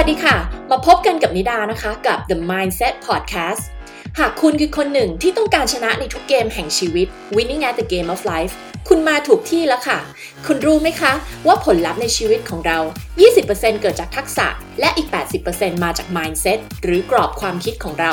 วัสดีค่ะ มาพบกันกับนิดานะคะกับ The Mindset Podcast หากคุณคือคนหนึ่งที่ต้องการชนะในทุกเกมแห่งชีวิต Winning at the Game of Life คุณมาถูกที่แล้วค่ะ คุณรู้ไหมคะว่าผลลัพธ์ในชีวิตของเรา 20%เกิดจากทักษะ และอีก 80%มาจาก mindset หรือกรอบความคิดของเรา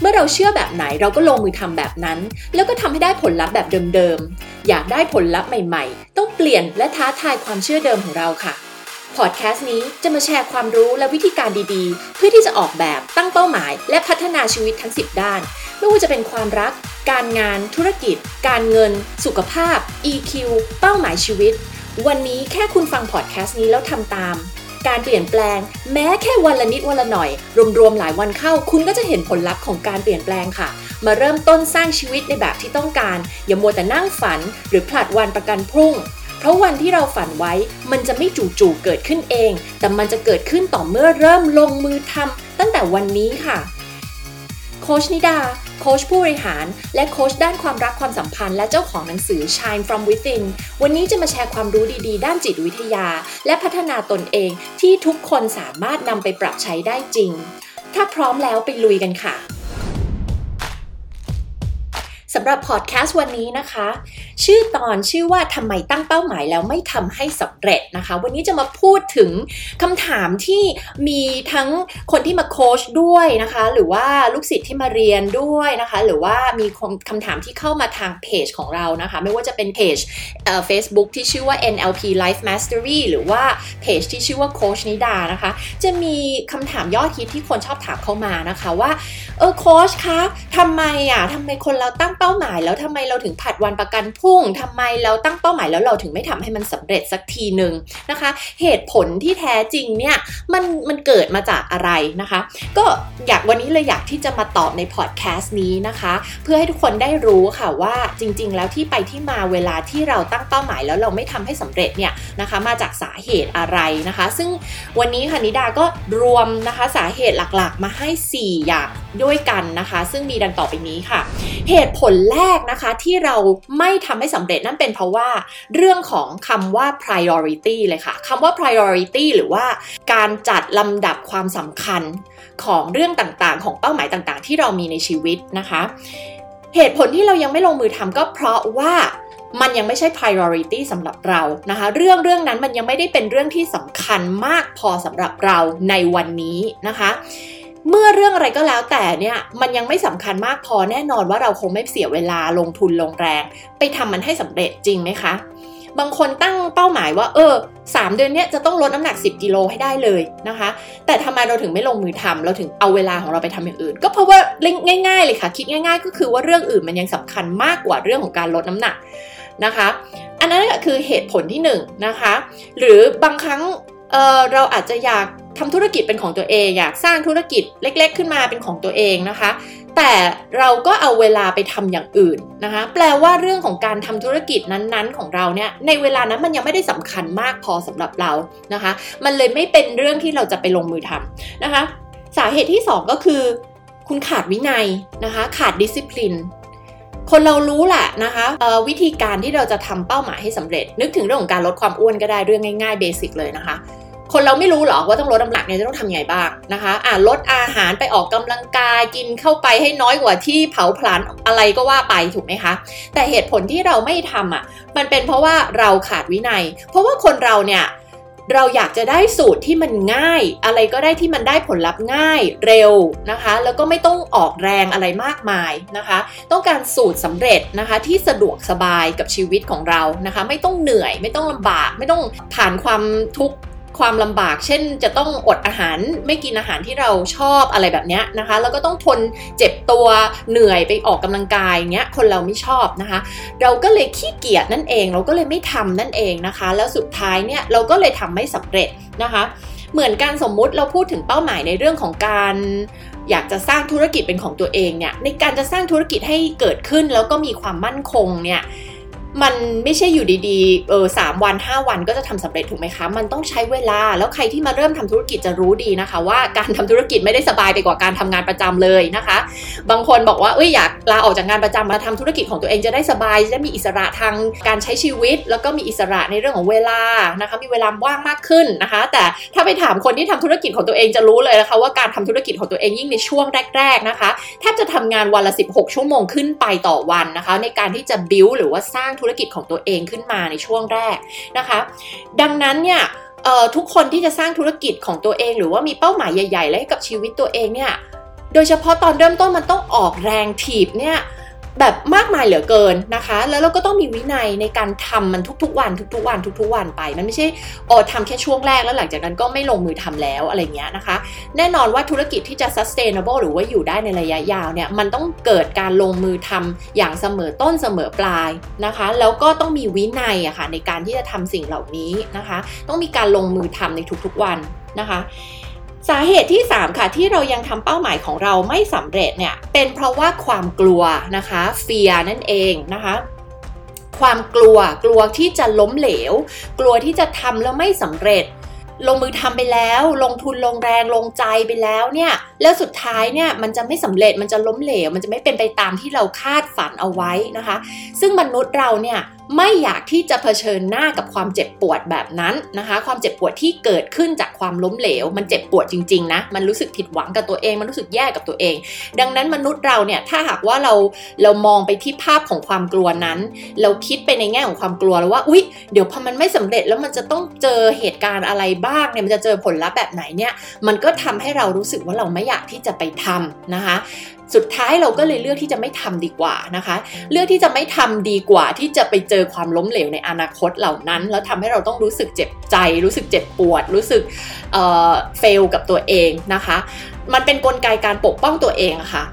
เมื่อเราเชื่อแบบไหนเราก็ลงมือทำแบบนั้น แล้วก็ทำให้ได้ผลลัพธ์แบบเดิมๆ อยากได้ผลลัพธ์ใหม่ๆ ต้องเปลี่ยนและท้าทายความเชื่อเดิมของเราค่ะ พอดแคสต์นี้จะมาแชร์ความรู้และวิธีการดีๆ เพื่อที่จะออกแบบตั้งเป้าหมาย และพัฒนาชีวิตทั้ง 10 ด้าน ไม่ว่าจะเป็นความรัก การงาน ธุรกิจ การเงิน สุขภาพ EQ เป้าหมายชีวิต วันนี้แค่คุณฟังพอดแคสต์นี้แล้วทำตาม การเปลี่ยนแปลง แม้แค่วันละนิดวันละหน่อย รวมๆหลายวันเข้า คุณก็จะเห็นผลลัพธ์ของการเปลี่ยนแปลงค่ะ มาเริ่มต้นสร้างชีวิตในแบบที่ต้องการ อย่ามัวแต่นั่งฝัน หรือผลัดวันประกันพรุ่ง เพราะวันที่เราฝันไว้มันจะไม่จู่ๆเกิดขึ้นเอง แต่มันจะเกิดขึ้นต่อเมื่อเริ่มลงมือทำตั้งแต่วันนี้ค่ะ โคชนิดา โคชผู้บริหาร และโคชด้านความรักความสัมพันธ์ และเจ้าของหนังสือ Shine from Within วันนี้จะมาแชร์ความรู้ดีๆ ด้านจิตวิทยา และพัฒนาตนเองที่ทุกคนสามารถนำไปปรับใช้ได้จริง ถ้าพร้อมแล้วไปลุยกันค่ะสำหรับพอดแคสต์วันนี้นะคะ ชื่อตอนชื่อว่าทำไมตั้งเป้าหมายแล้วไม่ทำให้สำเร็จนะคะ วันนี้จะมาพูดถึงคำถามที่มีทั้งคนที่มาโค้ชด้วยนะคะ หรือว่าลูกศิษย์ที่มาเรียนด้วยนะคะ หรือว่ามีคำถามที่เข้ามาทางเพจของเรานะคะ ไม่ว่าจะเป็นเพจเอ่อ Facebook ที่ชื่อว่า NLP Life Mastery หรือว่าเพจที่ชื่อว่าโคชนิดานะคะ จะมีคำถามยอดฮิตที่คนชอบถามเข้ามานะคะว่าเออโค้ชคะทำไมอะทำไมคนเราตั้งเป้าหมาย แล้วทำไมเราถึงผัดวันประกันพรุ่งทำไมเราตั้งเป้าหมายแล้วเราถึงไม่ทำให้มันสำเร็จสักทีหนึ่งนะคะ เหตุผลที่แท้จริงเนี่ยมันมันเกิดมาจากอะไรนะคะ ก็อยากวันนี้เลยอยากที่จะมาตอบในพอดแคสต์นี้นะคะ เพื่อให้ทุกคนได้รู้ค่ะว่าจริง ๆ แล้วที่ไปที่มาเวลาที่เราตั้งเป้าหมายแล้วเราไม่ทำให้สำเร็จเนี่ยนะคะ มาจากสาเหตุอะไรนะคะ ซึ่งวันนี้ค่ะนิดาก็รวมนะคะสาเหตุหลักๆ มาให้ 4 อย่าง ด้วยกันนะคะ ซึ่งมีดังต่อไปนี้ค่ะ เหตุผลแรกนะคะที่เราไม่ทำให้สำเร็จนั่นเป็นเพราะว่าเรื่องของคำว่า priority เลยค่ะคำว่า priority หรือว่าการจัดลำดับความสำคัญของเรื่องต่างๆ ของเป้าหมายต่างๆ ที่เรามีในชีวิตนะคะ เหตุผลที่เรายังไม่ลงมือทำก็เพราะว่ามันยังไม่ใช่ priority สำหรับเรานะคะ เรื่องเรื่องนั้นมันยังไม่ได้เป็นเรื่องที่สำคัญมากพอสำหรับเราในวันนี้นะคะ เมื่อเรื่องอะไรก็แล้วแต่เนี่ยมันยังไม่สำคัญมากพอแน่นอนว่าเราคงไม่เสียเวลาลงทุนลงแรง ไปทำมันให้สำเร็จจริงไหมคะ บางคนตั้งเป้าหมายว่า เออสามเดือนเนี้ยจะต้องลดน้ำหนัก 10กิโลให้ได้เลยนะคะ แต่ทำไมเราถึงไม่ลงมือทำเราถึงเอาเวลาของเราไปทำอย่างอื่น ก็เพราะว่าง่าย ๆ เลยค่ะ คิดง่าย ๆ ก็คือว่าเรื่องอื่นมันยังสำคัญมากกว่าเรื่องของการลดน้ำหนักนะคะ อันนั้นก็คือเหตุผลที่1นนะคะ หรือบางครั้งเเราอาจจะอยาก ทำธุรกิจเป็นของตัวเองอยากสร้างธุรกิจเล็ก ๆ ขึ้นมาเป็นของตัวเองนะคะ แต่เราก็เอาเวลาไปทำอย่างอื่นนะคะ แปลว่าเรื่องของการทำธุรกิจนั้นๆ ของเราเนี่ยในเวลานั้นมันยังไม่ได้สำคัญมากพอสำหรับเรานะคะ มันเลยไม่เป็นเรื่องที่เราจะไปลงมือทำนะคะ สาเหตุที่ 2 ก็คือ คุณขาดวินัยนะคะ ขาดดิสซิปลินคนเรารู้แหละนะคะวิธีการที่เราจะทำเป้าหมายให้สำเร็จ นึกถึงเรื่องของการลดความอ้วนก็ได้เรื่องง่ายๆเบสิกเลยนะคะ คนเราไม่รู้หรอกว่าต้องลดน้ำหนักเนี่ยจะต้องทำยังไงบ้างนะคะอ่าลดอาหารไปออกกำลังกายกินเข้าไปให้น้อยกว่าที่เผาผลาญอะไรก็ว่าไปถูกไหมคะ แต่เหตุผลที่เราไม่ทำอะมันเป็นเพราะว่าเราขาดวินัย เพราะว่าคนเราเนี่ยเราอยากจะได้สูตรที่มันง่าย อะไรก็ได้ที่มันได้ผลลัพธ์ง่ายเร็วนะคะ แล้วก็ไม่ต้องออกแรงอะไรมากมายนะคะ ต้องการสูตรสำเร็จนะคะที่สะดวกสบายกับชีวิตของเรานะคะ ไม่ต้องเหนื่อย ไม่ต้องลำบาก ไม่ต้องผ่านความทุกข์ ความลำบาก เช่น จะต้องอดอาหารไม่กินอาหารที่เราชอบอะไรแบบนี้นะคะ แล้วก็ต้องทนเจ็บตัวเหนื่อยไปออกกำลังกายเงี้ยคนเราไม่ชอบนะคะ เราก็เลยขี้เกียจนั่นเอง เราก็เลยไม่ทำนั่นเองนะคะ แล้วสุดท้ายเนี่ยเราก็เลยทำไม่สำเร็จนะคะเหมือนการสมมุติเราพูดถึงเป้าหมายในเรื่องของการอยากจะสร้างธุรกิจเป็นของตัวเองเนี่ยในการจะสร้างธุรกิจให้เกิดขึ้นแล้วก็มีความมั่นคงเนี่ย มันไม่ใช่อยู่ดีๆ เออสามวันห้าวันก็จะทำสำเร็จถูกไหมคะ มันต้องใช้เวลา แล้วใครที่มาเริ่มทำธุรกิจจะรู้ดีนะคะ ว่าการทำธุรกิจไม่ได้สบายไปกว่าการทำงานประจำเลยนะคะ บางคนบอกว่า เอ้ยอยากลาออกจากงานประจำมาทำธุรกิจของตัวเองจะได้สบาย จะได้มีอิสระทางการใช้ชีวิต แล้วก็มีอิสระในเรื่องของเวลานะคะ มีเวลาว่างมากขึ้นนะคะ แต่ถ้าไปถามคนที่ทำธุรกิจของตัวเองจะรู้เลยนะคะ ว่าการทำธุรกิจของตัวเองยิ่งในช่วงแรก ๆนะคะแทบจะทำงานวันละ 16 ชั่วโมงขึ้นไปต่อวันนะคะ ในการที่จะ build หรือว่าสร้างธุรกิจของตัวเองขึ้นมาในช่วงแรกนะคะ ดังนั้นเนี่ยทุกคนที่จะสร้างธุรกิจของตัวเอง หรือว่ามีเป้าหมายใหญ่ๆ และให้กับชีวิตตัวเองเนี่ยโดยเฉพาะตอนเริ่มต้นมันต้องออกแรงถีบเนี่ย แบบมากมายเหลือเกินนะคะ แล้วเราก็ต้องมีวินัยในการทำมันทุกๆวัน ทุกๆวัน ทุกๆวันไป มันไม่ใช่โอ้ทำแค่ช่วงแรกแล้วหลังจากนั้นก็ไม่ลงมือทำแล้วอะไรเงี้ยนะคะ แน่นอนว่าธุรกิจที่จะ sustainable หรือว่าอยู่ได้ในระยะยาวเนี่ยมันต้องเกิดการลงมือทำอย่างเสมอต้นเสมอปลายนะคะ แล้วก็ต้องมีวินัยอะคะ่ะในการที่จะทำสิ่งเหล่านี้นะคะ ต้องมีการลงมือทำในทุกๆวันนะคะ สาเหตุที่ 3 ค่ะ ที่เรายังทำเป้าหมายของเราไม่สำเร็จเนี่ยเป็นเพราะว่าความกลัวนะคะเฟียนั่นเองนะคะความกลัวกลัวที่จะล้มเหลว กลัวที่จะทำแล้วไม่สำเร็จ ลงมือทำไปแล้ว ลงทุนลงแรงลงใจไปแล้วเนี่ยแล้วสุดท้ายเนี่ยมันจะไม่สำเร็จมันจะล้มเหลว มันจะไม่เป็นไปตามที่เราคาดฝันเอาไว้นะคะ ซึ่งมนุษย์เราเนี่ยไม่อยากที่จะเผชิญหน้ากับความเจ็บปวดแบบนั้นนะคะ ความเจ็บปวดที่เกิดขึ้นจากความล้มเหลว มันเจ็บปวดจริงๆนะ มันรู้สึกผิดหวังกับตัวเอง มันรู้สึกแย่กับตัวเอง ดังนั้นมนุษย์เราเนี่ย ถ้าหากว่าเราเรามองไปที่ภาพของความกลัวนั้น เราคิดไปในแง่ของความกลัวแล้วว่า อุ๊ย เดี๋ยวพอมันไม่สำเร็จแล้วมันจะต้องเจอเหตุการณ์อะไรบ้างเนี่ย มันจะเจอผลลัพธ์แบบไหนเนี่ย มันก็ทำให้เรารู้สึกว่าเราไม่อยากที่จะไปทำนะคะ สุดท้ายเราก็เลยเลือกที่จะไม่ทำดีกว่านะคะ เลือกที่จะไม่ทำดีกว่าที่จะไปเจอความล้มเหลวในอนาคตเหล่านั้น แล้วทำให้เราต้องรู้สึกเจ็บใจ รู้สึกเจ็บปวด รู้สึกfail กับตัวเองนะคะ มันเป็นกลไกการปกป้องตัวเองค่ะ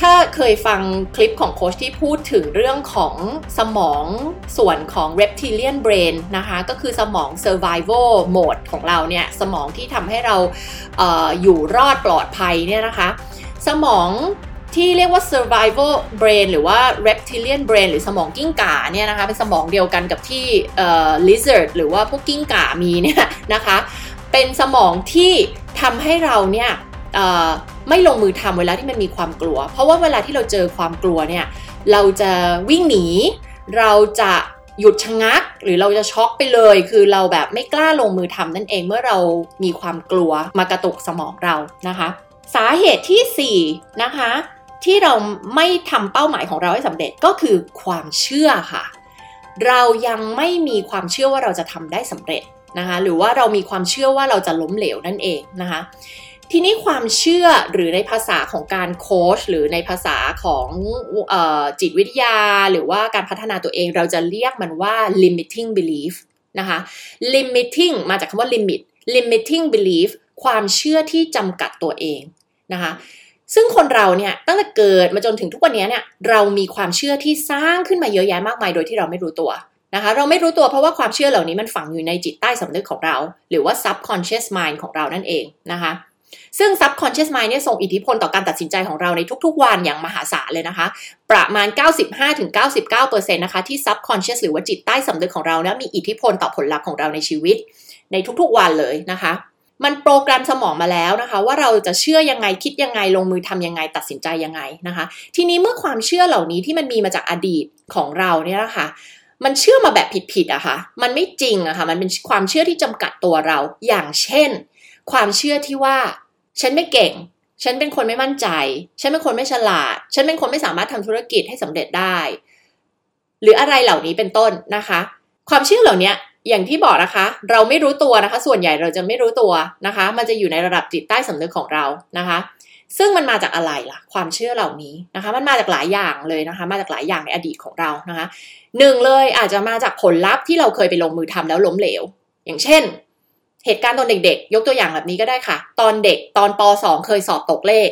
ถ้าเคยฟังคลิปของโค้ชที่พูดถึงเรื่องของสมองส่วนของ reptilian brain นะคะก็คือสมอง survival mode ของเราเนี่ย สมองที่ทำให้เราอออยู่รอดปลอดภัยเนี่ยนะคะ สมองที่เรียกว่า survival brain หรือว่า reptilian brain หรือสมองกิ้งก่าเนี่ยนะคะเป็นสมองเดียวกันกับที่ lizard หรือว่าพวกกิ้งก่ามีเนี่ยนะคะเป็นสมองที่ทำให้เราเนี่ยไม่ลงมือทำเวลาที่มันมีความกลัว เพราะว่าเวลาที่เราเจอความกลัวเนี่ยเราจะวิ่งหนี เราจะหยุดชะงัก หรือเราจะช็อกไปเลย คือเราแบบไม่กล้าลงมือทำนั่นเองเมื่อเรามีความกลัวมากระตุกสมองเรานะคะ สาเหตุที่ 4 นะคะ ที่เราไม่ทำเป้าหมายของเราให้สำเร็จก็คือความเชื่อค่ะ เรายังไม่มีความเชื่อว่าเราจะทำได้สำเร็จนะคะหรือว่าเรามีความเชื่อว่าเราจะล้มเหลวนั่นเองนะคะทีนี้ความเชื่อหรือในภาษาของการโค้ชหรือในภาษาของออจิตวิทยา หรือว่าการพัฒนาตัวเองเราจะเรียกมันว่า limiting belief นะคะ limiting มาจากคำว่า limit limiting belief ความเชื่อที่จำกัดตัวเอง นะคะ ซึ่งคนเราเนี่ยตั้งแต่เกิดมาจนถึงทุกวันนี้เนี่ยเรามีความเชื่อที่สร้างขึ้นมาเยอะแยะมากมายโดยที่เราไม่รู้ตัวนะคะเราไม่รู้ตัวเพราะว่าความเชื่อเหล่านี้มันฝังอยู่ในจิตใต้สำนึกของเรา หรือว่า subconscious mind ของเรานั่นเองนะคะซึ่ง subconscious mind เนี่ยส่งอิทธิพลต่อการตัดสินใจของเราในทุกๆ วันอย่างมหาศาลเลยนะคะ ประมาณ 95-99%นะคะที่ subconscious หรือว่าจิตใต้สำนึกของเราเนี่ยมีอิทธิพลต่อผลลัพธ์ของเราในชีวิต ในทุกๆวันเลยนะคะ มันโปรแกรมสมองมาแล้วนะคะ ว่าเราจะเชื่อยังไงคิดยังไงลงมือทำยังไงตัดสินใจยังไงนะคะ ทีนี้เมื่อความเชื่อเหล่านี้ที่มันมีมาจากอดีตของเราเนี่ยนะคะมันเชื่อมาแบบผิดๆอะคะ่ะ มันไม่จริงอะคะ่ะ มันเป็นความเชื่อที่จำกัดตัวเรา อย่างเช่น ความเชื่อที่ว่า ฉันไม่เก่ง ฉันเป็นคนไม่มั่นใจ ฉันเป็นคนไม่ฉลาด ฉันเป็นคนไม่สามารถทำธุรกิจให้สำเร็จได้ หรืออะไรเหล่านี้เป็นต้นนะคะ ความเชื่อเหล่านี้ อย่างที่บอกนะคะ เราไม่รู้ตัวนะคะ ส่วนใหญ่เราจะไม่รู้ตัวนะคะ มันจะอยู่ในระดับจิตใต้สำนึกของเรานะคะ ซึ่งมันมาจากอะไรล่ะ ความเชื่อเหล่านี้นะคะ มันมาจากหลายอย่างเลยนะคะ มาจากหลายอย่างในอดีตของเรานะคะหนึ่งเลยอาจจะมาจากผลลัพธ์ที่เราเคยไปลงมือทำแล้วล้มเหลว อย่างเช่น เหตุการณ์ตอนเด็กๆ ยกตัวอย่างแบบนี้ก็ได้ค่ะ ตอนเด็กตอนป .2 เคยสอบตกเลข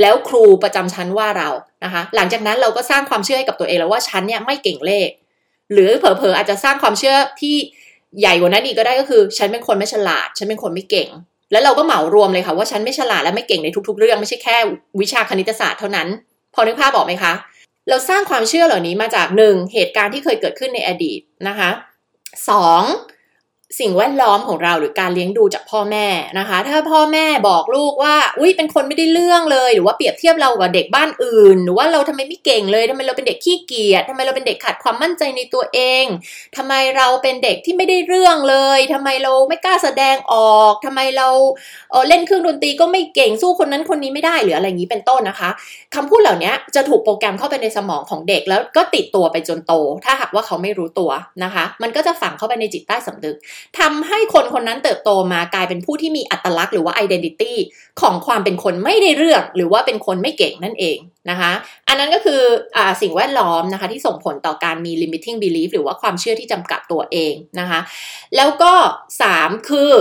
แล้วครูประจำชั้นว่าเรานะคะ หลังจากนั้นเราก็สร้างความเชื่อให้กับตัวเองแล้วว่าฉันเนี่ยไม่เก่งเลข หรือเผลอๆอาจจะสร้างความเชื่อที่ใหญ่กว่านั้นอีกก็ได้ก็คือ ฉันเป็นคนไม่ฉลาด ฉันเป็นคนไม่เก่ง แล้วเราก็เหมารวมเลยค่ะว่าฉันไม่ฉลาดและไม่เก่งในทุก ๆ เรื่องไม่ใช่แค่วิชาคณิตศาสตร์เท่านั้น พอนึกภาพบอกไหมคะ เราสร้างความเชื่อเหล่านี้มาจากหนึ่งเหตุการณ์ที่เคยเกิดขึ้นในอดีตนะคะสอง สิ่งแวดล้อมของเราหรือการเลี้ยงดูจากพ่อแม่นะคะ ถ้าพ่อแม่บอกลูกว่า อุ้ยเป็นคนไม่ได้เรื่องเลย หรือว่าเปรียบเทียบเรากับเด็กบ้านอื่น หรือว่าเราทำไมไม่เก่งเลยทำไมเราเป็นเด็กขี้เกียจทำไมเราเป็นเด็กขาดความมั่นใจในตัวเองทำไมเราเป็นเด็กที่ไม่ได้เรื่องเลยทำไมเราไม่กล้าแสดงออกทำไมเราเเล่นเครื่องดนตรีก็ไม่เก่งสู้คนนั้นคนนี้ไม่ได้หรืออะไรอย่างนี้เป็นต้นนะคะคำพูดเหล่านี้จะถูกโปรแกรมเข้าไปในสมองของเด็กแล้วก็ติดตัวไปจนโต ถ้าหากว่าเขาไม่รู้ตัวนะคะ มันก็จะฝังเข้าไปในจิตใต้สำนึกทำให้คนคนนั้นเติบโตมากลายเป็นผู้ที่มีอัตลักษณ์หรือว่า identity ของความเป็นคนไม่ได้เรื่องหรือว่าเป็นคนไม่เก่งนั่นเองนะคะ อันนั้นก็คืออสิ่งแวดล้อมนะคะที่ส่งผลต่อการมี limiting belief หรือว่าความเชื่อที่จำกัดตัวเองนะคะ แล้วก็ 3 คือ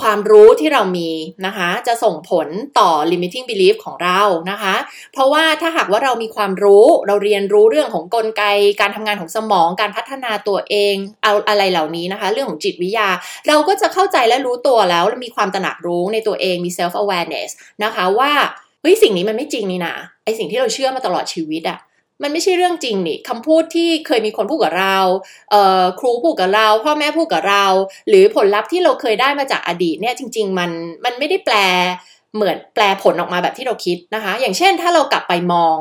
ความรู้ที่เรามีนะคะ จะส่งผลต่อ limiting belief ของเรานะคะ เพราะว่าถ้าหากว่าเรามีความรู้เราเรียนรู้เรื่องของกลไก การทำงานของสมองการพัฒนาตัวเองเอาอะไรเหล่านี้นะคะ เรื่องของจิตวิทยา เราก็จะเข้าใจและรู้ตัวแล้วมีความตระหนักรู้ในตัวเองมี self awareness นะคะว่าเฮ้ยสิ่งนี้มันไม่จริงนี่นะไอสิ่งที่เราเชื่อมาตลอดชีวิตอะ มันไม่ใช่เรื่องจริงนี่คำพูดที่เคยมีคนพูดกับเราเอ่อครูพูดกับเรา พ่อแม่พูดกับเรา หรือผลลัพธ์ที่เราเคยได้มาจากอดีตเนี่ยจริง ๆ มันมันไม่ได้แปลเหมือนแปลผลออกมาแบบที่เราคิดนะคะ อย่างเช่นถ้าเรากลับไปมอง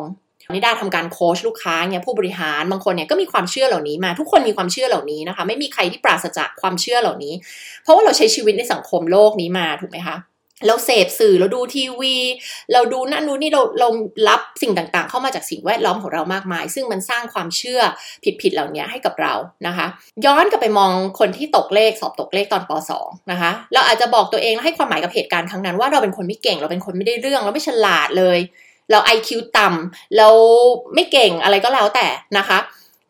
นิดาทำการโค้ชลูกค้าเนี่ยผู้บริหารบางคนเนี่ยก็มีความเชื่อเหล่านี้มา ทุกคนมีความเชื่อเหล่านี้นะคะ ไม่มีใครที่ปราศจากความเชื่อเหล่านี้ เพราะว่าเราใช้ชีวิตในสังคมโลกนี้มาถูกไหมคะ เราเสพสื่อเราดูทีวี เราดูนั่นนู้นนี่เราเรารับสิ่งต่างๆ เข้ามาจากสิ่งแวดล้อมของเรามากมาย ซึ่งมันสร้างความเชื่อผิดๆเหล่านี้ให้กับเรานะคะ ย้อนกลับไปมองคนที่ตกเลขสอบตกเลขตอนป .2 นะคะ เราอาจจะบอกตัวเองให้ความหมายกับเหตุการณ์ครั้งนั้นว่าเราเป็นคนไม่เก่งเราเป็นคนไม่ได้เรื่องเราไม่ฉลาดเลย เรา IQ ต่ำเราไม่เก่งอะไรก็แล้วแต่นะคะ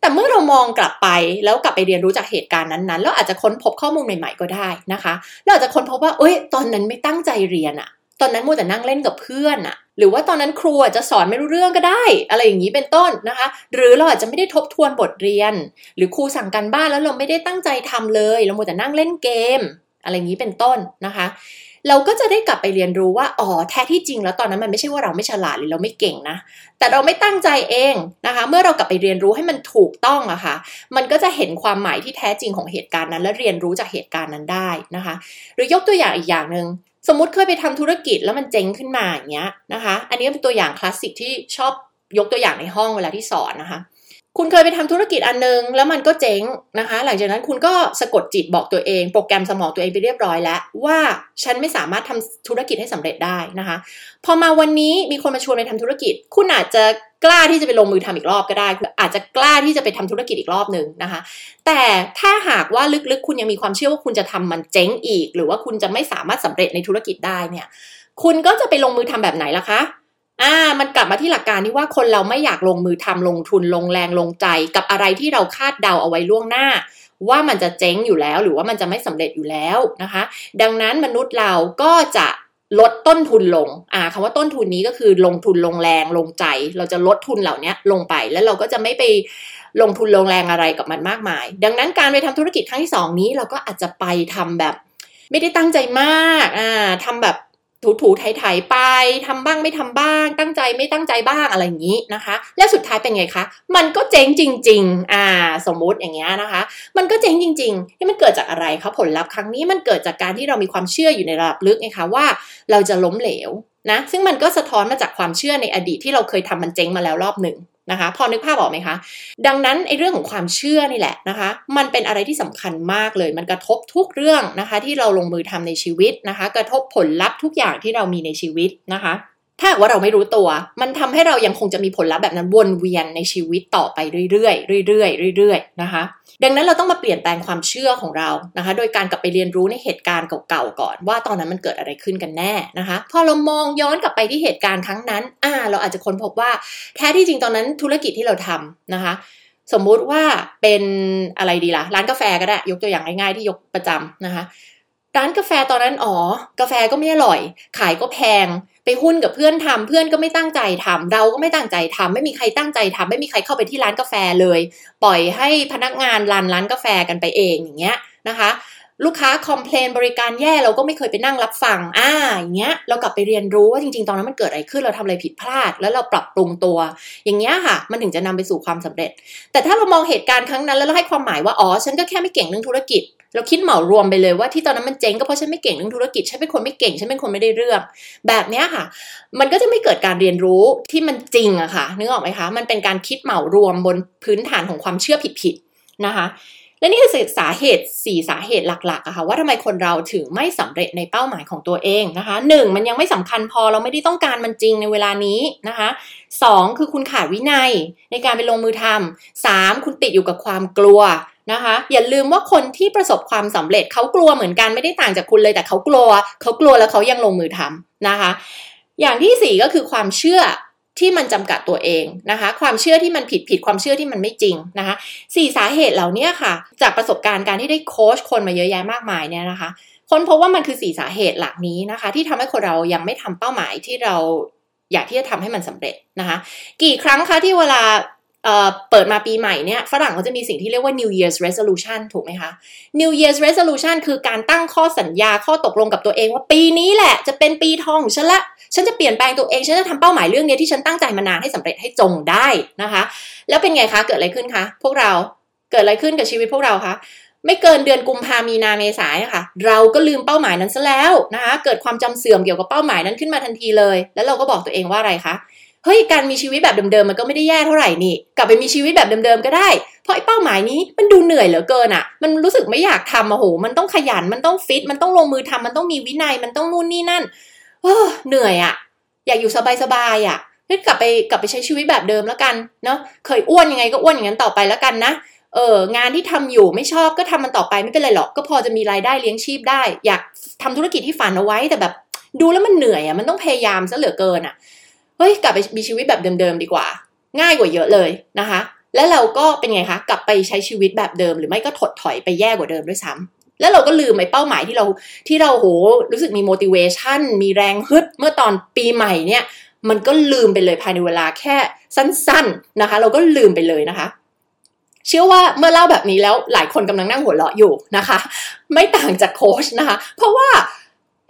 แต่เมื่อเรามองกลับไปแล้วกลับไปเรียนรู้จากเหตุการณ์นั้นๆแล้วอาจจะค้นพบข้อมูลใหม่ๆก็ได้นะคะเราอาจจะค้นพบว่าเอ้ยตอนนั้นไม่ตั้งใจเรียนอะตอนนั้นมัวแต่นั่งเล่นกับเพื่อนอะหรือว่าตอนนั้นครูอาจะสอนไม่รู้เรื่องก็ได้ อะไรอย่างนี้เป็นต้นนะคะ หรือเราอาจจะไม่ได้ทบทวนบทเรียน หรือครูสั่งการบ้านแล้วเราไม่ได้ตั้งใจทำเลย เรามัวแต่นั่งเล่นเกม อะไรอย่างนี้เป็นต้นนะคะ เราก็จะได้กลับไปเรียนรู้ว่าอ๋อแท้ที่จริงแล้วตอนนั้นมันไม่ใช่ว่าเราไม่ฉลาดหรือเราไม่เก่งนะ แต่เราไม่ตั้งใจเองนะคะ เมื่อเรากลับไปเรียนรู้ให้มันถูกต้องอะคะ่ะ มันก็จะเห็นความหมายที่แท้จริงของเหตุการณ์นั้น และเรียนรู้จากเหตุการณ์นั้นได้นะคะ หรือยกตัวอย่างอีกอย่างหนึ่งสมมติเคยไปทำธุรกิจแล้วมันเจ๊งขึ้นมาอย่างเงี้ยนะคะ อันนี้เป็นตัวอย่างคลาสสิกที่ชอบยกตัวอย่างในห้องเวลาที่สอนนะคะ คุณเคยไปทำธุรกิจอันนึง แล้วมันก็เจ๊งนะคะ หลังจากนั้นคุณก็สะกดจิตบอกตัวเอง โปรแกรมสมองตัวเองไปเรียบร้อยแล้ว ว่าฉันไม่สามารถทำธุรกิจให้สำเร็จได้นะคะ พอมาวันนี้มีคนมาชวนไปทำธุรกิจ คุณอาจจะกล้าที่จะไปลงมือทำอีกรอบก็ได้อาจจะกล้าที่จะไปทำธุรกิจอีกรอบหนึ่งนะคะ แต่ถ้าหากว่าลึกๆ คุณยังมีความเชื่อว่าคุณจะทำมันเจ๊งอีก หรือว่าคุณจะไม่สามารถสำเร็จในธุรกิจได้เนี่ย คุณก็จะไปลงมือทำแบบไหนล่ะคะ อ่า มันกลับมาที่หลักการที่ว่าคนเราไม่อยากลงมือทำลงทุนลงแรงลงใจ กับอะไรที่เราคาดเดาเอาไว้ล่วงหน้า ว่ามันจะเจ๊งอยู่แล้ว หรือว่ามันจะไม่สำเร็จอยู่แล้วนะคะ ดังนั้นมนุษย์เราก็จะลดต้นทุนลง อ่าคำว่าต้นทุนนี้ก็คือลงทุนลงแรงลงใจ เราจะลดทุนเหล่านี้ลงไป แล้วเราก็จะไม่ไปลงทุนลงแรงอะไรกับมันมากมาย ดังนั้นการไปทำธุรกิจครั้งที่สองนี้เราก็อาจจะไปทำแบบ ไม่ได้ตั้งใจมาก อ่าทำแบบ ถูถูไถๆไปทำบ้างไม่ทำบ้าง ตั้งใจไม่ตั้งใจบ้างอะไรอย่างนี้นะคะ และสุดท้ายเป็นไงคะ มันก็เจ๊งจริง ๆ อ่า สมมุติอย่างเงี้ยนะคะ มันก็เจ๊งจริงๆนี่มันเกิดจากอะไรคะผลลัพธ์ครั้งนี้มันเกิดจากการที่เรามีความเชื่ออยู่ในระดับลึกไงคะว่าเราจะล้มเหลวนะ ซึ่งมันก็สะท้อนมาจากความเชื่อในอดีตที่เราเคยทำมันเจ๊งมาแล้วรอบหนึ่ง นะคะ พอนึกภาพออกไหมคะ ดังนั้นไอ้เรื่องของความเชื่อนี่แหละนะคะ มันเป็นอะไรที่สำคัญมากเลย มันกระทบทุกเรื่องนะคะ ที่เราลงมือทำในชีวิตนะคะ กระทบผลลัพธ์ทุกอย่างที่เรามีในชีวิตนะคะ ถ้าว่าเราไม่รู้ตัว มันทำให้เรายังคงจะมีผลลัพธ์แบบนั้นวนเวียนในชีวิตต่อไปเรื่อยๆเรื่อยๆเรื่อยๆนะคะ ดังนั้นเราต้องมาเปลี่ยนแปลงความเชื่อของเรานะคะ โดยการกลับไปเรียนรู้ในเหตุการณ์เก่าๆก่อน ว่าตอนนั้นมันเกิดอะไรขึ้นกันแน่นะคะ พอเรามองย้อนกลับไปที่เหตุการณ์ครั้งนั้นอ่าเราอาจจะค้นพบว่าแท้ที่จริงตอนนั้นธุรกิจที่เราทำนะคะสมมุติว่าเป็นอะไรดีละ่ะ ร้านกาแฟก็ได้ ยกตัวอย่างง่ายๆที่ยกประจำนะคะ ร้านกาแฟตอนนั้นอ๋อ กาแฟก็ไม่อร่อย ขายก็แพง ไปหุ้นกับเพื่อนทำเพื่อนก็ไม่ตั้งใจทำเราก็ไม่ตั้งใจทำไม่มีใครตั้งใจทำไม่มีใครเข้าไปที่ร้านกาแฟเลย ปล่อยให้พนักงานรันร้านกาแฟกันไปเองอย่างเงี้ยนะคะ ลูกค้าคอมเพลนบริการแย่เราก็ไม่เคยไปนั่งรับฟังอ่าอย่างเงี้ยเรากลับไปเรียนรู้ว่าจริงๆ ตอนนั้นมันเกิดอะไรขึ้นเราทำอะไรผิดพลาด แล้วเราปรับปรุงตัว อย่างเงี้ยค่ะ มันถึงจะนำไปสู่ความสำเร็จ แต่ถ้าเรามองเหตุการณ์ครั้งนั้นแล้วเราให้ความหมายว่าอ๋อฉันก็แค่ไม่เก่งเรื่องธุรกิจ เราคิดเหมารวมไปเลยว่าที่ตอนนั้นมันเจ๊งก็เพราะฉันไม่เก่งเรื่องธุรกิจฉันเป็นคนไม่เก่งฉันเป็นคนไม่ได้เรื่อง แบบนี้ค่ะ มันก็จะไม่เกิดการเรียนรู้ที่มันจริงอะค่ะนึกออกไหมคะ มันเป็นการคิดเหมารวมบนพื้นฐานของความเชื่อผิดๆนะคะ และนี่คือสาเหตุ 4 สาเหตุหลักๆอะค่ะว่าทำไมคนเราถึงไม่สำเร็จในเป้าหมายของตัวเองนะคะ 1. มันยังไม่สำคัญพอเราไม่ได้ต้องการมันจริงในเวลานี้นะคะ 2. คือคุณขาดวินัยในการไปลงมือทำ 3. คุณติดอยู่กับความกลัวนะคะอย่าลืมว่าคนที่ประสบความสำเร็จเขากลัวเหมือนกันไม่ได้ต่างจากคุณเลยแต่เขากลัวเขากลัวแล้วเขายังลงมือทำนะคะ อย่างที่ 4 ก็คือความเชื่อ ที่มันจำกัดตัวเองนะคะ ความเชื่อที่มันผิดผิดความเชื่อที่มันไม่จริงนะคะสี่สาเหตุเหล่านี้ค่ะ จากประสบการณ์การที่ได้โค้ชคนมาเยอะแยะมากมายเนี่ยนะคะคนพบว่ามันคือสี่สาเหตุหลักนี้นะคะ ที่ทำให้คนเรายังไม่ทำเป้าหมายที่เราอยากที่จะทำให้มันสำเร็จนะคะ กี่ครั้งคะที่เวลา เปิดมาปีใหม่เนี่ยฝรั่งเขาจะมีสิ่งที่เรียกว่า New Year's Resolution ถูกไหมคะ New Year's Resolution คือการตั้งข้อสัญญาข้อตกลงกับตัวเองว่าปีนี้แหละจะเป็นปีทองของฉันละ ฉันจะเปลี่ยนแปลงตัวเอง ฉันจะทำเป้าหมายเรื่องนี้ที่ฉันตั้งใจมานานให้สำเร็จให้จงได้นะคะ แล้วเป็นไงคะ เกิดอะไรขึ้นคะพวกเราเกิดอะไรขึ้นกับชีวิตพวกเราคะไม่เกินเดือนกุมภามีนาเมษายนค่ะเราก็ลืมเป้าหมายนั้นซะแล้วนะคะเกิดความจำเสื่อมเกี่ยวกับเป้าหมายนั้นขึ้นมาทันทีเลย แล้วเราก็บอกตัวเองว่าอะไรคะ เฮ้ยการมีชีวิตแบบเดิมๆมันก็ไม่ได้แย่เท่าไหร่นี่ กลับไปมีชีวิตแบบเดิมๆก็ได้ เพราะไอ้เป้าหมายนี้มันดูเหนื่อยเหลือเกินอะ่ะ มันรู้สึกไม่อยากทำอะโห มันต้องขยัน มันต้องฟิต มันต้องลงมือทำมันต้องมีวินัย มันต้องนู่นนี่นั่น เออเหนื่อยอะ่ะ อยากอยู่สบายๆอะ่ะกลับไปกลับไปใช้ชีวิตแบบเดิมแล้วกันเนาะ เคยอ้วนยังไงก็อ้วนอย่างนั้นต่อไปแล้วกันนะ เอองานที่ทำอยู่ไม่ชอบก็ทำมันต่อไปไม่เป็นไรหรอก ก็พอจะมีรายได้เลี้ยงชีพได้ อยากทำธุรกิจที่ฝันเอาไว้แต่แบบ ดูแล้วมันเหนื่อยอะ่ะ มันต้องพยายามซะเหลือเกินอะ่ะ เฮ้ยกลับไปมีชีวิตแบบเดิมๆดีกว่า ง่ายกว่าเยอะเลยนะคะ แล้วเราก็เป็นไงคะกลับไปใช้ชีวิตแบบเดิม หรือไม่ก็ถดถอยไปแย่กว่าเดิมด้วยซ้ำแล้วเราก็ลืมไอเป้าหมายที่เราที่เราโหรู้สึกมี motivation มีแรงฮึดเมื่อตอนปีใหม่เนี่ย มันก็ลืมไปเลยภายในเวลาแค่สั้น ๆนะคะ เราก็ลืมไปเลยนะคะเชื่อว่าเมื่อเล่าแบบนี้แล้วหลายคนกำลังนั่งหัวเราะอยู่นะคะ ไม่ต่างจากโค้ชนะคะ เพราะว่า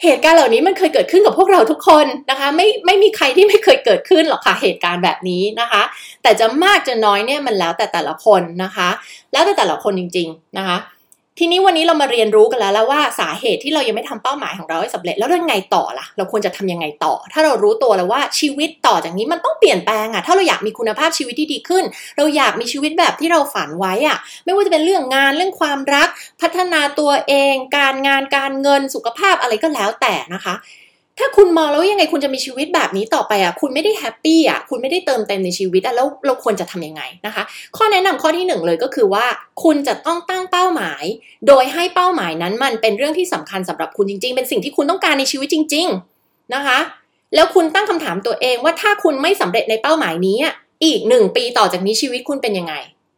เหตุการณ์เหล่านี้มันเคยเกิดขึ้นกับพวกเราทุกคนนะคะ ไม่ไม่มีใครที่ไม่เคยเกิดขึ้นหรอกค่ะเหตุการณ์แบบนี้นะคะ แต่จะมากจะน้อยเนี่ยมันแล้วแต่แต่ละคนนะคะ แล้วแต่แต่ละคนจริง ๆนะคะ ทีนี้วันนี้เรามาเรียนรู้กันแล้วแล้วว่าสาเหตุที่เรายังไม่ทำเป้าหมายของเราให้สำเร็จแล้วเรื่องไงต่อล่ะ เราควรจะทำยังไงต่อ ถ้าเรารู้ตัวแล้วว่าชีวิตต่อจากนี้มันต้องเปลี่ยนแปลงอะถ้าเราอยากมีคุณภาพชีวิตที่ดีขึ้น เราอยากมีชีวิตแบบที่เราฝันไว้อะไม่ว่าจะเป็นเรื่องงานเรื่องความรัก พัฒนาตัวเอง การงานการเงินสุขภาพอะไรก็แล้วแต่นะคะ ถ้าคุณมองแล้วยังไงคุณจะมีชีวิตแบบนี้ต่อไปอะคุณไม่ได้แฮปปี้อะคุณไม่ได้เติมเต็มในชีวิตอะแล้วเราควรจะทํำยังไงนะคะ ข้อแนะนำข้อที่หนึ่งเลยก็คือว่า คุณจะต้องตั้งเป้าหมาย โดยให้เป้าหมายนั้นมันเป็นเรื่องที่สำคัญสำหรับคุณจริง ๆ เป็นสิ่งที่คุณต้องการในชีวิตจริง ๆนะคะ แล้วคุณตั้งคำถามตัวเองว่าถ้าคุณไม่สำเร็จในเป้าหมายนี้อีกหนึ่งปีต่อจากนี้ชีวิตคุณเป็นยังไง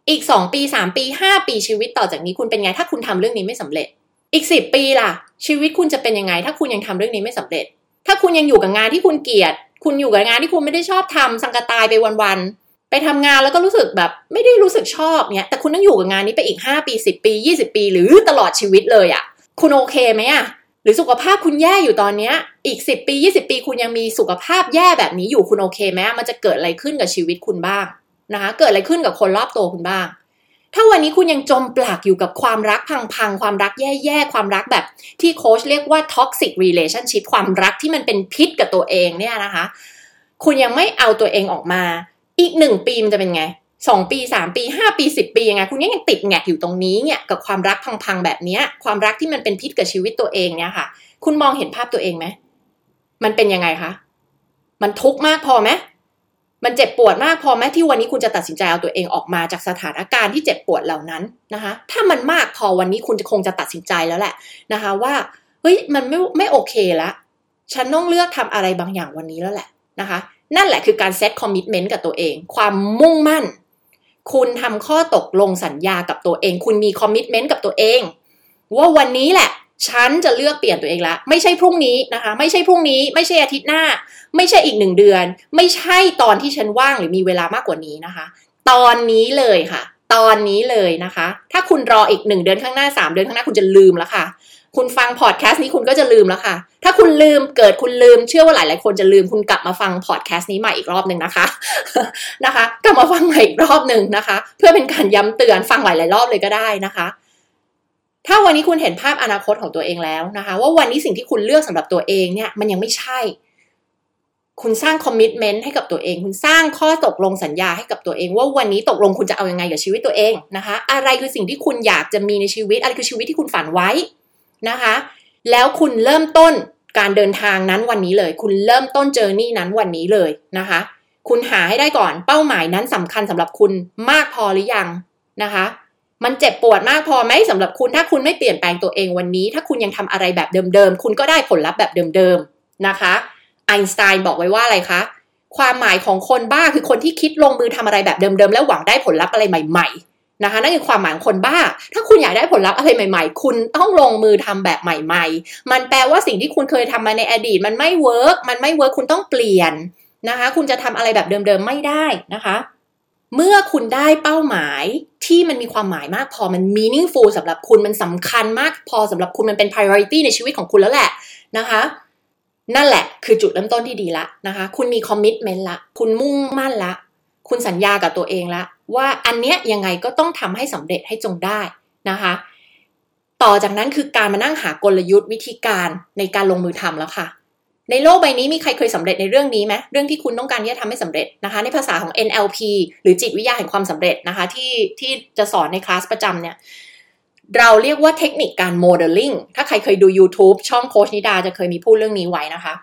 อีกสองปีสามปีห้าปีชีวิตต่อจากนี้คุณเป็นไง ถ้าคุณทำเรื่องนี้ไม่สำเร็จ อีกสิบปีล่ะ ชีวิตคุณจะเป็นยังไง ถ้าคุณยังทำเรื่องนี้ไม่สำเร็จ ถ้าคุณยังอยู่กับงานที่คุณเกลียด คุณอยู่กับงานที่คุณไม่ได้ชอบทำสังกตายไปวันๆไปทำงานแล้วก็รู้สึกแบบไม่ได้รู้สึกชอบเนี่ยแต่คุณต้องอยู่กับงานนี้ไปอีก 5 ปี 10 ปี 20 ปี หรือตลอดชีวิตเลยอะ่ะคุณโอเคไหมอะ่ะหรือสุขภาพคุณแย่อยู่ตอนเนี้ยอีก 10 ปี 20 ปีคุณยังมีสุขภาพแย่แบบนี้อยู่คุณโอเคไหมมันจะเกิดอะไรขึ้นกับชีวิตคุณบ้างนะคะเกิดอะไรขึ้นกับคนรอบตัวคุณบ้าง ถ้าวันนี้คุณยังจมปลักอยู่กับความรักพังๆ ความรักแย่ๆ ความรักแบบที่โค้ชเรียกว่า toxic relationship ความรักที่มันเป็นพิษกับตัวเองเนี่ยนะคะ คุณยังไม่เอาตัวเองออกมา อีกหนึ่งปีมันจะเป็นไงสองปีสามปีห้าปีสิบปียังไงคุณยังติดแงกอยู่ตรงนี้เนี่ยกับความรักพังๆแบบนี้ความรักที่มันเป็นพิษกับชีวิตตัวเองเนี่ยค่ะ คุณมองเห็นภาพตัวเองไหมมันเป็นยังไงคะมันทุกข์มากพอไหม มันเจ็บปวดมากพอไหมที่วันนี้คุณจะตัดสินใจเอาตัวเองออกมาจากสถานการณ์ที่เจ็บปวดเหล่านั้นนะคะ ถ้ามันมากพอวันนี้คุณจะคงจะตัดสินใจแล้วแหละนะคะ ว่าเฮ้ยมันไม่ไม่โอเคละฉันต้องเลือกทำอะไรบางอย่างวันนี้แล้วแหละนะคะ นั่นแหละคือการเซตคอมมิชเมนต์กับตัวเอง ความมุ่งมั่น คุณทำข้อตกลงสัญญากับตัวเอง คุณมีคอมมิชเมนต์กับตัวเอง ว่าวันนี้แหละ ฉันจะเลือกเปลี่ยนตัวเองละไม่ใช่พรุ่งนี้นะคะ ไม่ใช่พรุ่งนี้ ไม่ใช่อาทิตย์หน้า ไม่ใช่อีกหนึ่งเดือน ไม่ใช่ตอนที่ฉันว่างหรือมีเวลามากกว่านี้นะคะ ตอนนี้เลยค่ะ ตอนนี้เลยนะคะ ถ้าคุณรออีกหนึ่งเดือนข้างหน้าสามเดือนข้างหน้าคุณจะลืมแล้วค่ะ คุณฟังพอดแคสต์นี้คุณก็จะลืมแล้วค่ะ ถ้าคุณลืมเกิดคุณลืมเชื่อว่าหลาย ๆ คนจะลืมคุณกลับมาฟังพอดแคสต์นี้ใหม่อีกรอบหนึ่งนะคะนะคะ กลับมาฟังใหม่อีกรอบหนึ่งนะคะ เพื่อเป็นการย้ำเตือนฟังหลาย ๆ รอบเลยก็ได้นะคะ ถ้าวันนี้คุณเห็นภาพอนาคตของตัวเองแล้วนะคะ ว่าวันนี้สิ่งที่คุณเลือกสำหรับตัวเองเนี่ยมันยังไม่ใช่ คุณสร้างคอมมิชเมนต์ให้กับตัวเอง คุณสร้างข้อตกลงสัญญาให้กับตัวเอง ว่าวันนี้ตกลงคุณจะเอายังไงกับชีวิตตัวเองนะคะ อะไรคือสิ่งที่คุณอยากจะมีในชีวิต อะไรคือชีวิตที่คุณฝันไว้นะคะ แล้วคุณเริ่มต้นการเดินทางนั้นวันนี้เลย คุณเริ่มต้นเจอร์นี่นั้นวันนี้เลยนะคะ คุณหาให้ได้ก่อนเป้าหมายนั้นสำคัญสำหรับคุณมากพอหรือยังนะคะ มันเจ็บปวดมากพอไหมสำหรับคุณถ้าคุณไม่เปลี่ยนแปลงตัวเองวันนี้ ถ้าคุณยังทำอะไรแบบเดิมๆ คุณก็ได้ผลลัพธ์แบบเดิมๆนะคะไอน์สไตน์บอกไว้ว่าอะไรคะความหมายของคนบ้าคือคนที่คิดลงมือทำอะไรแบบเดิมๆ แล้วหวังได้ผลลัพธ์อะไรใหม่ๆนะคะนั่นคือความหมายของคนบ้า ถ้าคุณอยากได้ผลลัพธ์อะไรใหม่ๆ คุณต้องลงมือทำแบบใหม่ๆ มันแปลว่าสิ่งที่คุณเคยทำมาในอดีต มันไม่เวิร์กมันไม่เวิร์กคุณต้องเปลี่ยนนะคะ คุณจะทำอะไรแบบเดิมๆไม่ได้นะคะ เมื่อคุณได้เป้าหมายที่มันมีความหมายมากพอมัน meaningful สำหรับคุณมันสำคัญมากพอสำหรับคุณมันเป็น priority ในชีวิตของคุณแล้วแหละนะคะนั่นแหละคือจุดเริ่มต้นที่ดีละนะคะ คุณมี commitment ละ คุณมุ่งมั่นละ คุณสัญญากับตัวเองละ ว่าอันเนี้ยยังไงก็ต้องทำให้สำเร็จให้จงได้นะคะ ต่อจากนั้นคือการมานั่งหากลยุทธ์วิธีการในการลงมือทำแล้วค่ะ ในโลกใบนี้มีใครเคยสำเร็จในเรื่องนี้ไหมเรื่องที่คุณต้องการที่จะทำให้สำเร็จนะคะ ในภาษาของ NLP หรือจิตวิทยาแห่งความสำเร็จนะคะ ที่ที่จะสอนในคลาสประจำเนี่ยเราเรียกว่าเทคนิคการโมเดลลิ่งถ้าใครเคยดู YouTube ช่องโคชนิดาจะเคยมีพูดเรื่องนี้ไว้นะคะ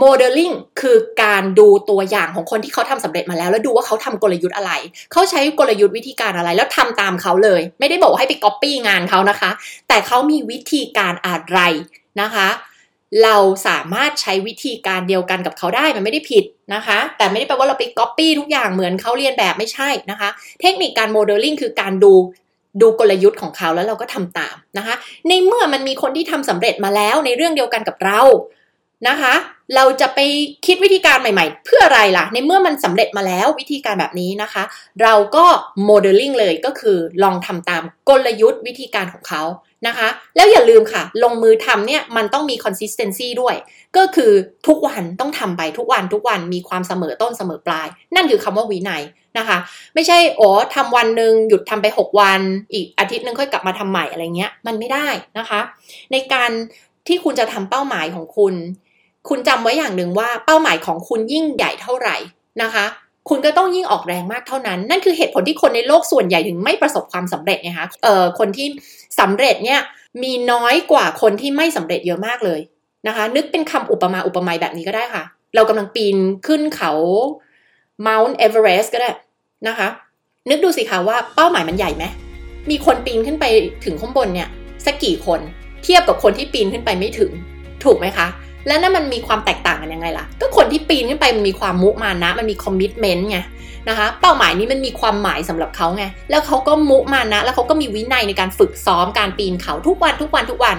โมเดลลิ่งคือการดูตัวอย่างของคนที่เขาทำสำเร็จมาแล้ว แล้วดูว่าเขาทำกลยุทธ์อะไร เขาใช้กลยุทธ์วิธีการอะไร แล้วทำตามเขาเลย ไม่ได้บอกว่าให้ไปก๊อปปี้งานเขานะคะ แต่เขามีวิธีการอะไรนะคะ เราสามารถใช้วิธีการเดียวกันกับเขาได้มันไม่ได้ผิดนะคะ แต่ไม่ได้แปลว่าเราไปก๊อปปี้ทุกอย่างเหมือนเขาเรียนแบบไม่ใช่นะคะ เทคนิคการโมเดลลิ่งคือการดูดูกลยุทธ์ของเขาแล้วเราก็ทำตามนะคะ ในเมื่อมันมีคนที่ทำสำเร็จมาแล้วในเรื่องเดียวกันกับเรานะคะ เราจะไปคิดวิธีการใหม่ๆ เพื่ออะไรล่ะ ในเมื่อมันสำเร็จมาแล้ววิธีการแบบนี้นะคะ เราก็โมเดลลิ่งเลยก็คือลองทำตามกลยุทธ์วิธีการของเขา นะคะ แล้วอย่าลืมค่ะ ลงมือทำเนี่ยมันต้องมี consistency ด้วย ก็คือทุกวันต้องทำไปทุกวันทุกวันมีความเสมอต้นเสมอปลาย นั่นคือคำว่าวินัยนะคะ ไม่ใช่โอ้ทำวันหนึ่งหยุดทำไป 6 วัน อีกอาทิตย์หนึงค่อยกลับมาทำใหม่อะไรเงี้ย มันไม่ได้นะคะ ในการที่คุณจะทำเป้าหมายของคุณ คุณจำไว้อย่างหนึ่งว่าเป้าหมายของคุณยิ่งใหญ่เท่าไหร่นะคะ คุณก็ต้องยิ่งออกแรงมากเท่านั้น นั่นคือเหตุผลที่คนในโลกส่วนใหญ่ถึงไม่ประสบความสำเร็จนะคะเอ่อคนที่สำเร็จเนี่ยมีน้อยกว่าคนที่ไม่สำเร็จเยอะมากเลยนะคะ นึกเป็นคำอุปมาอุปไมยแบบนี้ก็ได้ค่ะ เรากำลังปีนขึ้นเขา Mount Everest ก็ได้นะคะ นึกดูสิคะว่าเป้าหมายมันใหญ่ไหมมีคนปีนขึ้นไปถึงข้างบนเนี่ยสักกี่คน เทียบกับคนที่ปีนขึ้นไปไม่ถึง ถูกไหมคะ แล้วนั่นมันมีความแตกต่างกันยังไงล่ะ ก็คนที่ปีนขึ้นไปมันมีความมุมานะ มันมีคอมมิชเมนต์ไงนะคะ เป้าหมายนี้มันมีความหมายสำหรับเขาไง แล้วเขาก็มุมานะ แล้วเขาก็มีวินัยในการฝึกซ้อมการปีนเขาทุกวันทุกวันทุกวัน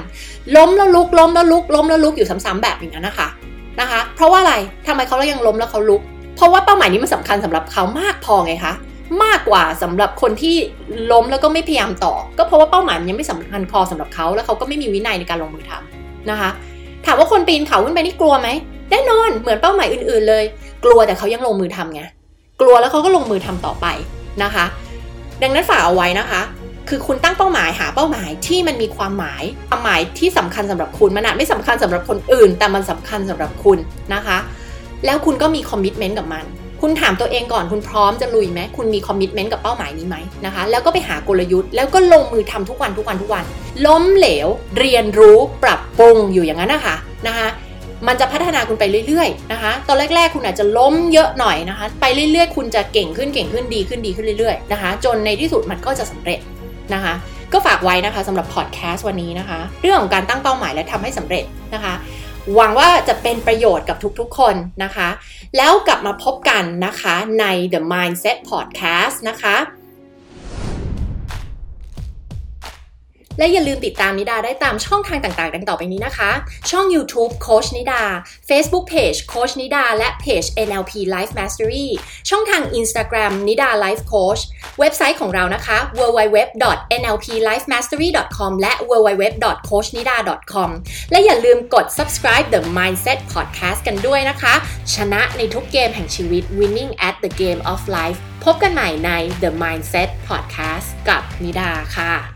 ล้มแล้วลุกล้มแล้วลุกล้มแล้วลุกอยู่ซ้ำๆแบบอย่างนั้นนะคะนะคะ เพราะว่าอะไรทำไมเขาแล้วยังล้มแล้วเขาลุก เพราะว่าเป้าหมายนี้มันสำคัญสำหรับเขามากพอไงคะมากกว่าสำหรับคนที่ล้มแล้วก็ไม่พยายามต่อ ก็เพราะว่าเป้าหมายมันยังไม่สำคัญพอสำหรับเขาแล้วเขาก็ไม่มีวินัยในการลงมือทำนะคะ ถามว่าคนปีนเขาขึ้นไปนี่กลัวไหมแน่นอนเหมือนเป้าหมายอื่นๆเลย กลัวแต่เขายังลงมือทำไงกลัวแล้วเขาก็ลงมือทำต่อไปนะคะ ดังนั้นฝากเอาไว้นะคะ คือคุณตั้งเป้าหมายหาเป้าหมายที่มันมีความหมายความหมายที่สำคัญสำหรับคุณมันอาจไม่สำคัญสำหรับคนอื่น แต่มันสำคัญสำหรับคุณนะคะ แล้วคุณก็มีคอมมิชเมนต์กับมัน คุณถามตัวเองก่อนคุณพร้อมจะลุยไหมคุณมีคอมมิชเมนต์กับเป้าหมายนี้ไหมนะคะ แล้วก็ไปหากลยุทธ์แล้วก็ลงมือทำทุกวันทุกวันทุกวัน ล้มเหลว เรียนรู้ปรับปรุงอยู่อย่างนั้นนะคะนะคะมันจะพัฒนาคุณไปเรื่อยๆนะคะ ตอนแรก ๆ คุณอาจจะล้มเยอะหน่อยนะคะ ไปเรื่อยๆ คุณจะเก่งขึ้นเก่งขึ้นดีขึ้นดีขึ้นเรื่อยๆนะคะ จนในที่สุดมันก็จะสำเร็จนะคะ ก็ฝากไว้นะคะสำหรับพอดแคสต์วันนี้นะคะ เรื่องของการตั้งเป้าหมายและทำให้สำเร็จนะคะ หวังว่าจะเป็นประโยชน์กับทุกๆคนนะคะ แล้วกลับมาพบกันนะคะใน The Mindset Podcast นะคะ และอย่าลืมติดตามนิดาได้ตามช่องทางต่างๆ ดังต่อไปนี้นะคะ ช่อง YouTube โคชนิดา Facebook Page โคชนิดา และเพจ NLP Life Mastery ช่องทาง Instagram นิดา Life Coach เว็บไซต์ของเรานะคะ www.nlplifemastery.com และ www.coachnida.com และอย่าลืมกด subscribe the Mindset Podcast กันด้วยนะคะ ชนะในทุกเกมแห่งชีวิต winning at the game of life พบกันใหม่ใน The Mindset Podcast กับนิดาค่ะ